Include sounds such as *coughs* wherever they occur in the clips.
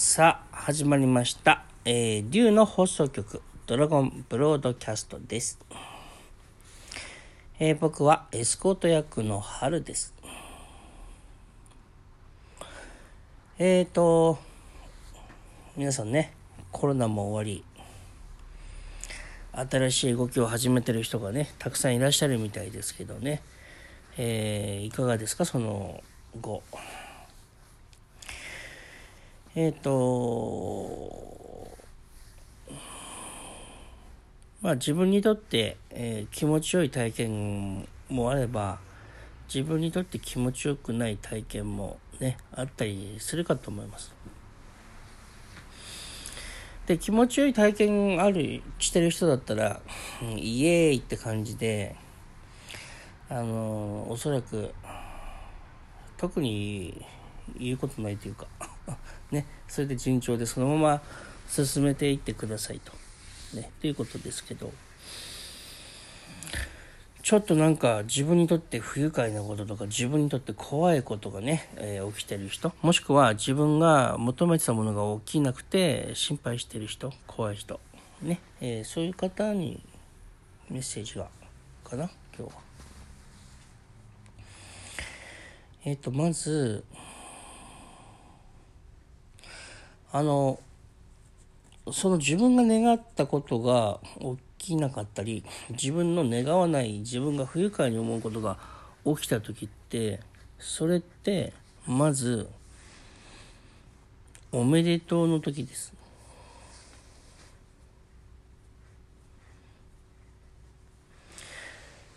さあ、始まりました。えー、竜の放送局、ドラゴンブロードキャストです。えー僕はエスコート役の春です。えーと、皆さんね、コロナも終わり、新しい動きを始めてる人がね、たくさんいらっしゃるみたいですけどね、えーいかがですか、その後。えっ、と、まあ自分にとって、えー気持ちよい体験もあれば、自分にとって気持ちよくない体験もね、あったりするかと思います。で、気持ちよい体験ある、してる人だったら、イエーイって感じで、あのおそらく、特に言うことないというかねそれで順調でそのまま進めていってくださいと。ねということですけど。ちょっとなんか自分にとって不愉快なこととか自分にとって怖いことがね、えー起きてる人もしくは自分が求めてたものが起きなくて心配してる人怖い人ね、えーそういう方にメッセージがかな今日は。えっ、とまずあのその自分が願ったことが起きなかったり自分の願わない自分が不愉快に思うことが起きた時ってそれってまずおめでとうの時です。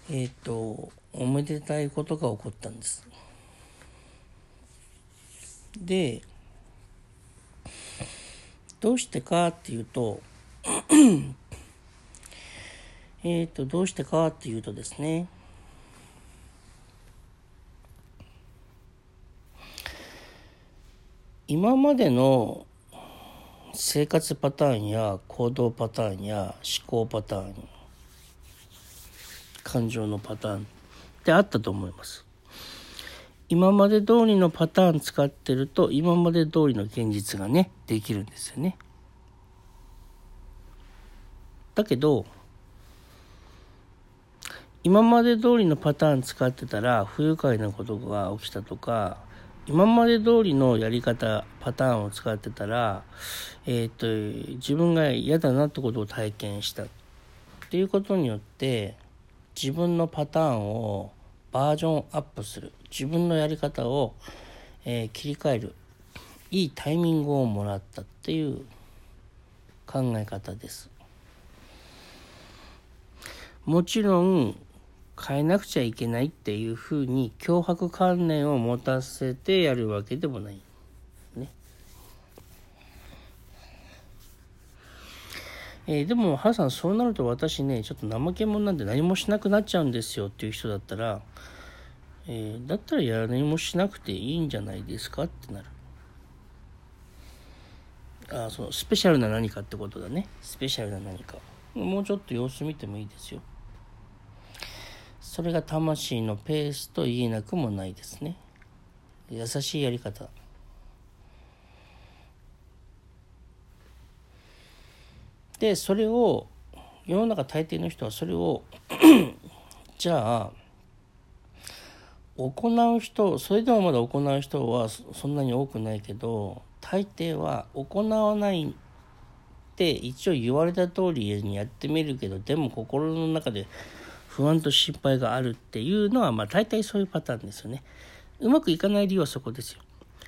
えっ、とおめでたいことが起こったんです。でどうしてかっていうと *clears throat* えっとどうしてかっていうとですね今までの生活パターンや行動パターンや思考パターン感情のパターンってあったと思います。今まで通りのパターン使ってると今まで通りの現実がねできるんですよね。だけど今まで通りのパターン使ってたら不愉快なことが起きたとか今まで通りのやり方パターンを使ってたらえっ、と自分が嫌だなってことを体験した。っていうことによって自分のパターンをバージョンアップする。自分のやり方を、えー切り替えるいいタイミングをもらったっていう考え方です。もちろん変えなくちゃいけないっていうふうに脅迫観念を持たせてやるわけでもない。ね。えーでも、原さん、そうなると私ね、ちょっと怠け者なんで何もしなくなっちゃうんですよっていう人だったら、えーだったらやら何もしなくていいんじゃないですかってなる。あそのスペシャルな何かってことだね。スペシャルな何か。もうちょっと様子見てもいいですよ。それが魂のペースと言えなくもないですね。優しいやり方。でそれを世の中大抵の人はそれを *clears throat* じゃあ行う人それでもまだ行う人はそんなに多くないけど大抵は行わないって一応言われた通りにやってみるけどでも心の中で不安と心配があるっていうのはまあ大体そういうパターンですよね。うまくいかない理由はそこですよ。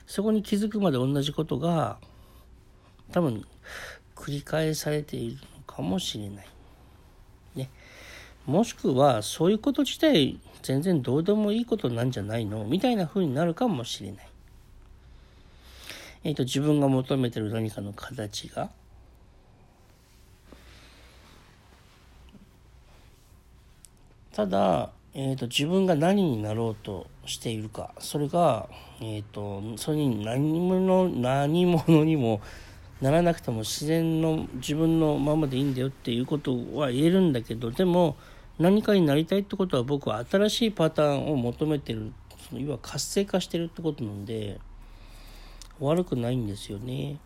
そこに気づくまで同じことが多分繰り返されているのかもしれない。ね。もしくはそういうこと自体全然どうでもいいことなんじゃないの？みたいな風になるかもしれない。えっ、と自分が求めてる何かの形が？ただ、えー、と自分が何になろうとしているか。それが、えー、とそれに何者何者にもならなくても自然の自分のままでいいんだよっていうことは言えるんだけどでも何かになりたいってことは僕は新しいパターンを求めてるその要は活性化してるってことなんで悪くないんですよね。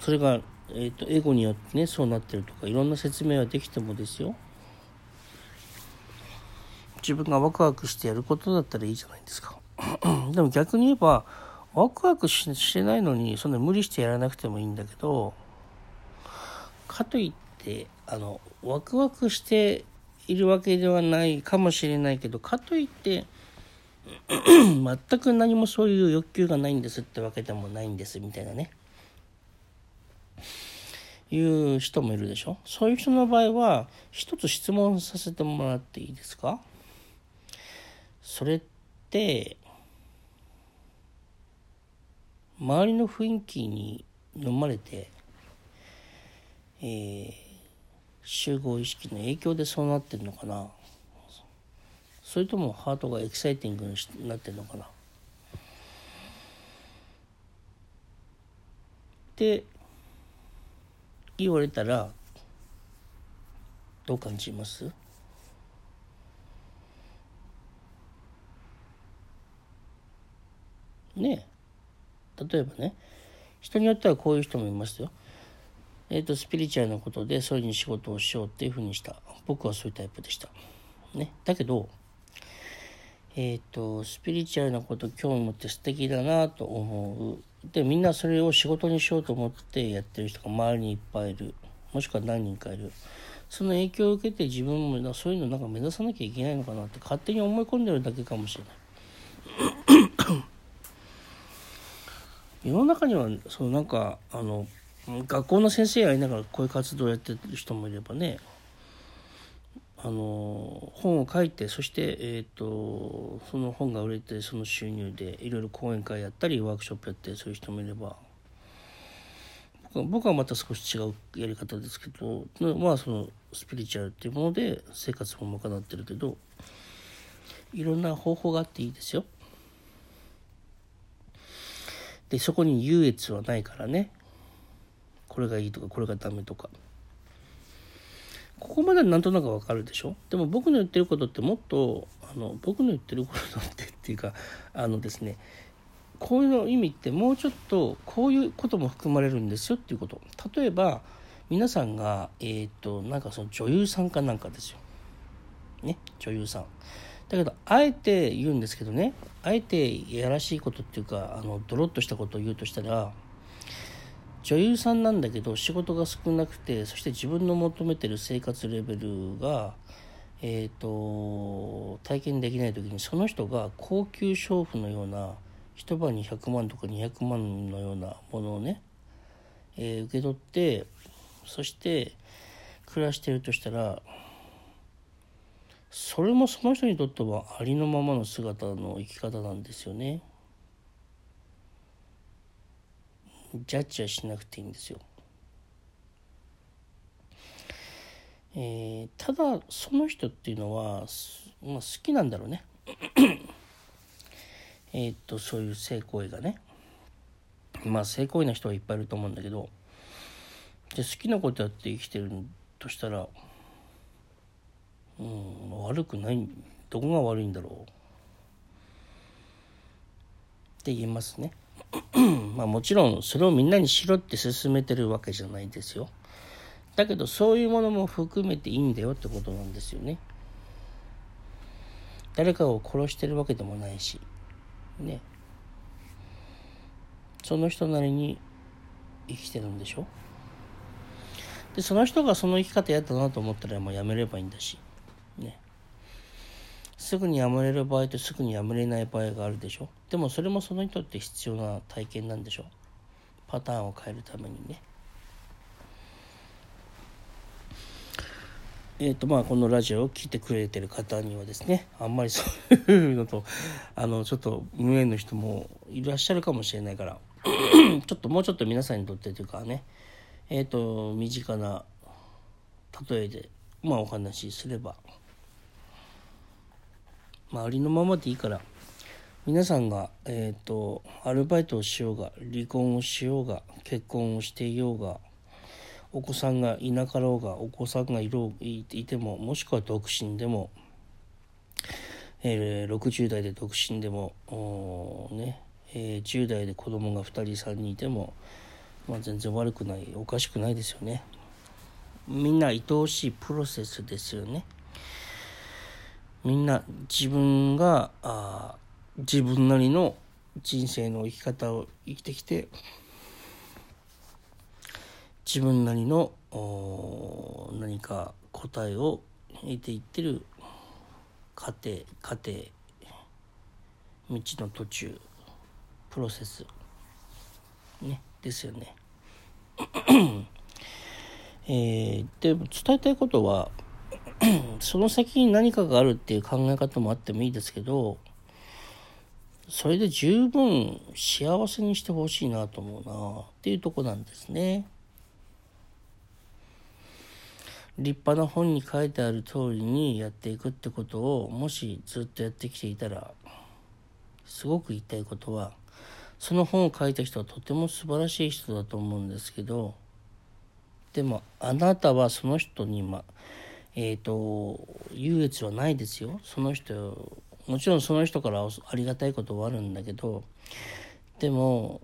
それが、えーと、エゴによってねそうなってるとかいろんな説明はできてもですよ自分がワクワクしてやることだったらいいじゃないですか *clears throat* でも逆に言えばワクワクしてないのにそんな無理してやらなくてもいいんだけどかといってあのワクワクしているわけではないかもしれないけどかといって *clears throat* 全く何もそういう欲求がないんですってわけでもないんですみたいなね。いう人もいるでしょ？そういう人の場合は一つ質問させてもらっていいですか？それって周りの雰囲気に飲まれて、えー、集合意識の影響でそうなってるのかな？それともハートがエキサイティングになってるのかな？って言われたらどう感じます？ね例えばね人によってはこういう人もいますよ。えっ、ー、とスピリチュアルなことでそれに仕事をしようっていうふうにした。僕はそういうタイプでした。ね、だけどえっ、ー、とスピリチュアルなこと興味持って素敵だなと思う。でみんなそれを仕事にしようと思ってやってる人が周りにいっぱいいる。もしくは何人かいる。その影響を受けて自分もそういうのなんか目指さなきゃいけないのかなって勝手に思い込んでるだけかもしれない。*laughs* 世の中にはそのなんかあの学校の先生やりながらこういう活動をやってる人もいればねあの本を書いてそして、えーと、その本が売れてその収入でいろいろ講演会やったりワークショップやってそういう人もいれば僕はまた少し違うやり方ですけどまあそのスピリチュアルっていうもので生活も賄ってるけどいろんな方法があっていいですよ。でそこに優越はないからねこれがいいとかこれがダメとか。ここまでなんとなくわかるでしょ？でも僕の言ってることってもっとあの僕の言ってることってっていうかあのですねこういうの意味ってもうちょっとこういうことも含まれるんですよっていうこと。例えば皆さんがえっ、となんかその女優さんかなんかですよ。ね？女優さん。だけどあえて言うんですけどね。あえてやらしいことっていうかあのドロッとしたことを言うとしたら女優さんなんだけど仕事が少なくてそして自分の求めてる生活レベルが、えーと、体験できない時にその人が高級娼婦のような一晩に100万とか200万のようなものをね、えー、受け取ってそして暮らしてるとしたらそれもその人にとってはありのままの姿の生き方なんですよね。ジャッジはしなくていいんですよ。えー、ただその人っていうのは、まあ、好きなんだろうね。*coughs* えっとそういう性行為がね。まあ性行為な人はいっぱいいると思うんだけどで好きなことやって生きてるとしたらうん、悪くないどこが悪いんだろうって言えますねまあもちろんそれをみんなにしろって勧めてるわけじゃないですよ。だけどそういうものも含めていいんだよってことなんですよね。誰かを殺してるわけでもないし。ね。その人なりに生きてるんでしょ？でその人がその生き方やったなと思ったらもうやめればいいんだし。すぐにやめれる場合とすぐにやめれない場合があるでしょ。でもそれもその人にとって必要な体験なんでしょ。パターンを変えるためにね。えーとまあ、このラジオを聴いてくれてる方にはですねあんまりそういうのとあのちょっと無縁の人もいらっしゃるかもしれないから *coughs* ちょっともうちょっと皆さんにとってというかねえっ、ー、と身近な例えで、まあ、お話しすればまあ、ありのままでいいから皆さんが、えーと、アルバイトをしようが離婚をしようが結婚をしていようがお子さんがいなかろうがお子さんがいろいてももしくは独身でも、えー、60代で独身でもねえー、10代で子供が2人3人いてもまあ、全然悪くないおかしくないですよね。みんな愛おしいプロセスですよね。みんな自分があ自分なりの人生の生き方を生きてきて自分なりの何か答えを得ていってる過程過程道の途中プロセスねですよね。*coughs* えー、で伝えたいことはその先に何かがあるっていう考え方もあってもいいですけどそれで十分幸せにしてほしいなと思うなっていうとこなんですね。立派な本に書いてある通りにやっていくってことをもしずっとやってきていたらすごく言いたいことはその本を書いた人はとても素晴らしい人だと思うんですけどでもあなたはその人にまえっ、ー、と優越はないですよその人もちろんその人からありがたいことはあるんだけどでも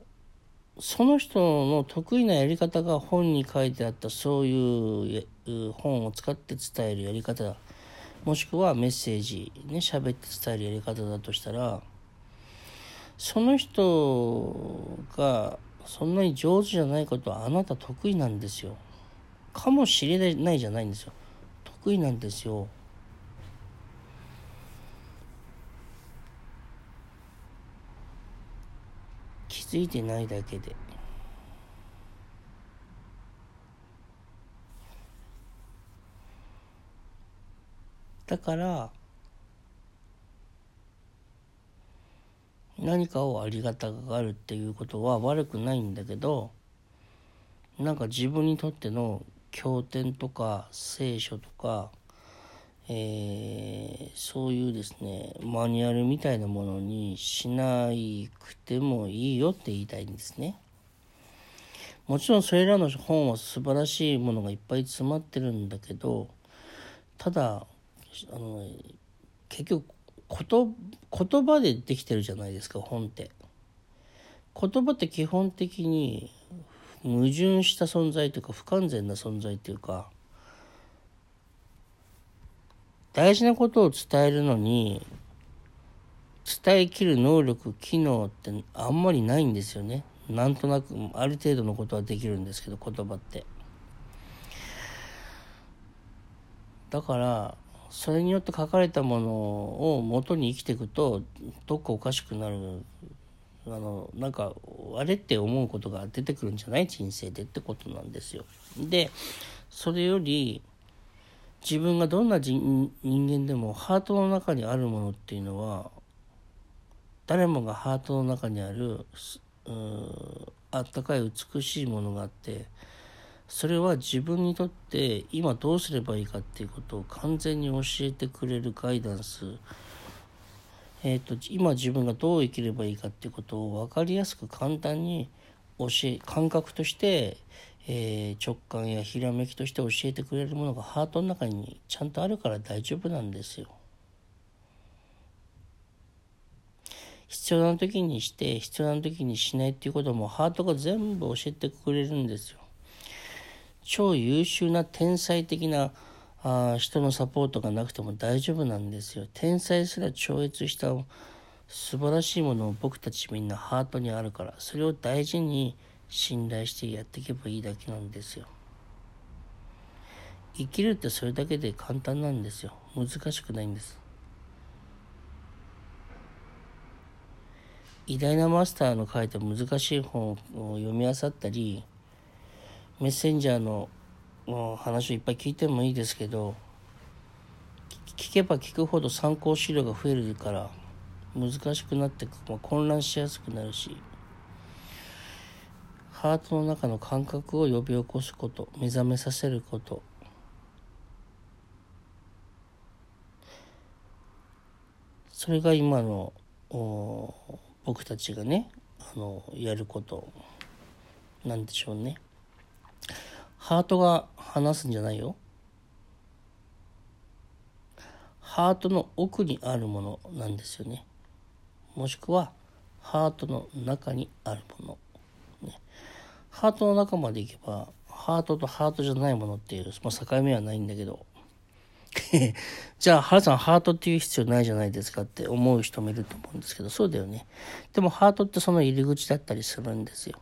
その人の得意なやり方が本に書いてあったそういう本を使って伝えるやり方もしくはメッセージね喋って伝えるやり方だとしたらその人がそんなに上手じゃないことはあなた得意なんですよ。かもしれないじゃないんですよ。得意なんですよ。気づいてないだけで。だから何かをありがたがるっていうことは悪くないんだけどなんか自分にとっての経典とか聖書とか、えー、そういうですねマニュアルみたいなものにしなくてもいいよって言いたいんですね。もちろんそれらの本は素晴らしいものがいっぱい詰まってるんだけどただあの結局言言葉でできてるじゃないですか本って。言葉って基本的に矛盾した存在というか不完全な存在というか大事なことを伝えるのに伝えきる能力機能ってあんまりないんですよね。なんとなくある程度のことはできるんですけど言葉って。だからそれによって書かれたものを元に生きていくとどっかおかしくなるあのなんかあれって思うことが出てくるんじゃない？人生でってことなんですよ。でそれより自分がどんな人間でもハートの中にあるものっていうのは誰もがハートの中にあるあったかい美しいものがあってそれは自分にとって今どうすればいいかっていうことを完全に教えてくれるガイダンス、えーと、今自分がどう生きればいいかっていうことを分かりやすく簡単に教え感覚として、えー、直感やひらめきとして教えてくれるものがハートの中にちゃんとあるから大丈夫なんですよ。必要な時にして必要な時にしないっていうこともハートが全部教えてくれるんですよ。超優秀な天才的なあ人のサポートがなくても大丈夫なんですよ。天才すら超越した素晴らしいものを僕たちみんなハートにあるからそれを大事に信頼してやっていけばいいだけなんですよ。生きるってそれだけで簡単なんですよ。難しくないんです。偉大なマスターの書いた難しい本を読み漁ったりメッセンジャーの話をいっぱい聞いてもいいですけど聞けば聞くほど参考資料が増えるから難しくなってまあ、混乱しやすくなるしハートの中の感覚を呼び起こすこと目覚めさせることそれが今の僕たちがねあのやることなんでしょうね。ハートが話すんじゃないよ。ハートの奥にあるものなんですよね。もしくはハートの中にあるもの。ね、ハートの中まで行けばハートとハートじゃないものっていう、まあ、境目はないんだけど *laughs* じゃあ原さんハートっていう必要ないじゃないですかって思う人もいると思うんですけどそうだよねでもハートってその入り口だったりするんですよ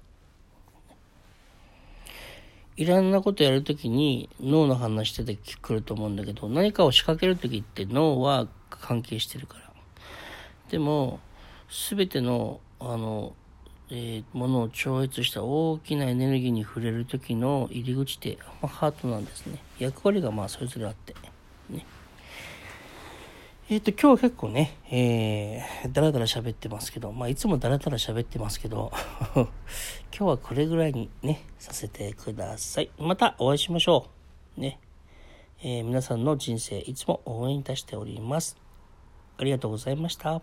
いろんなことやるときに脳の話しててくると思うんだけど何かを仕掛けるときって脳は関係してるからでも全てのあのえー、ものを超越した大きなエネルギーに触れる時の入り口って、まあ、ハートなんですね。役割がまあそれぞれあって。ね。えっ、ー、と、今日結構ね、えー、だらだら喋ってますけど、まあいつもだらだら喋ってますけど、今日はこれぐらいにね、させてください。またお会いしましょう。ね。えー、皆さんの人生いつも応援いたしております。ありがとうございました。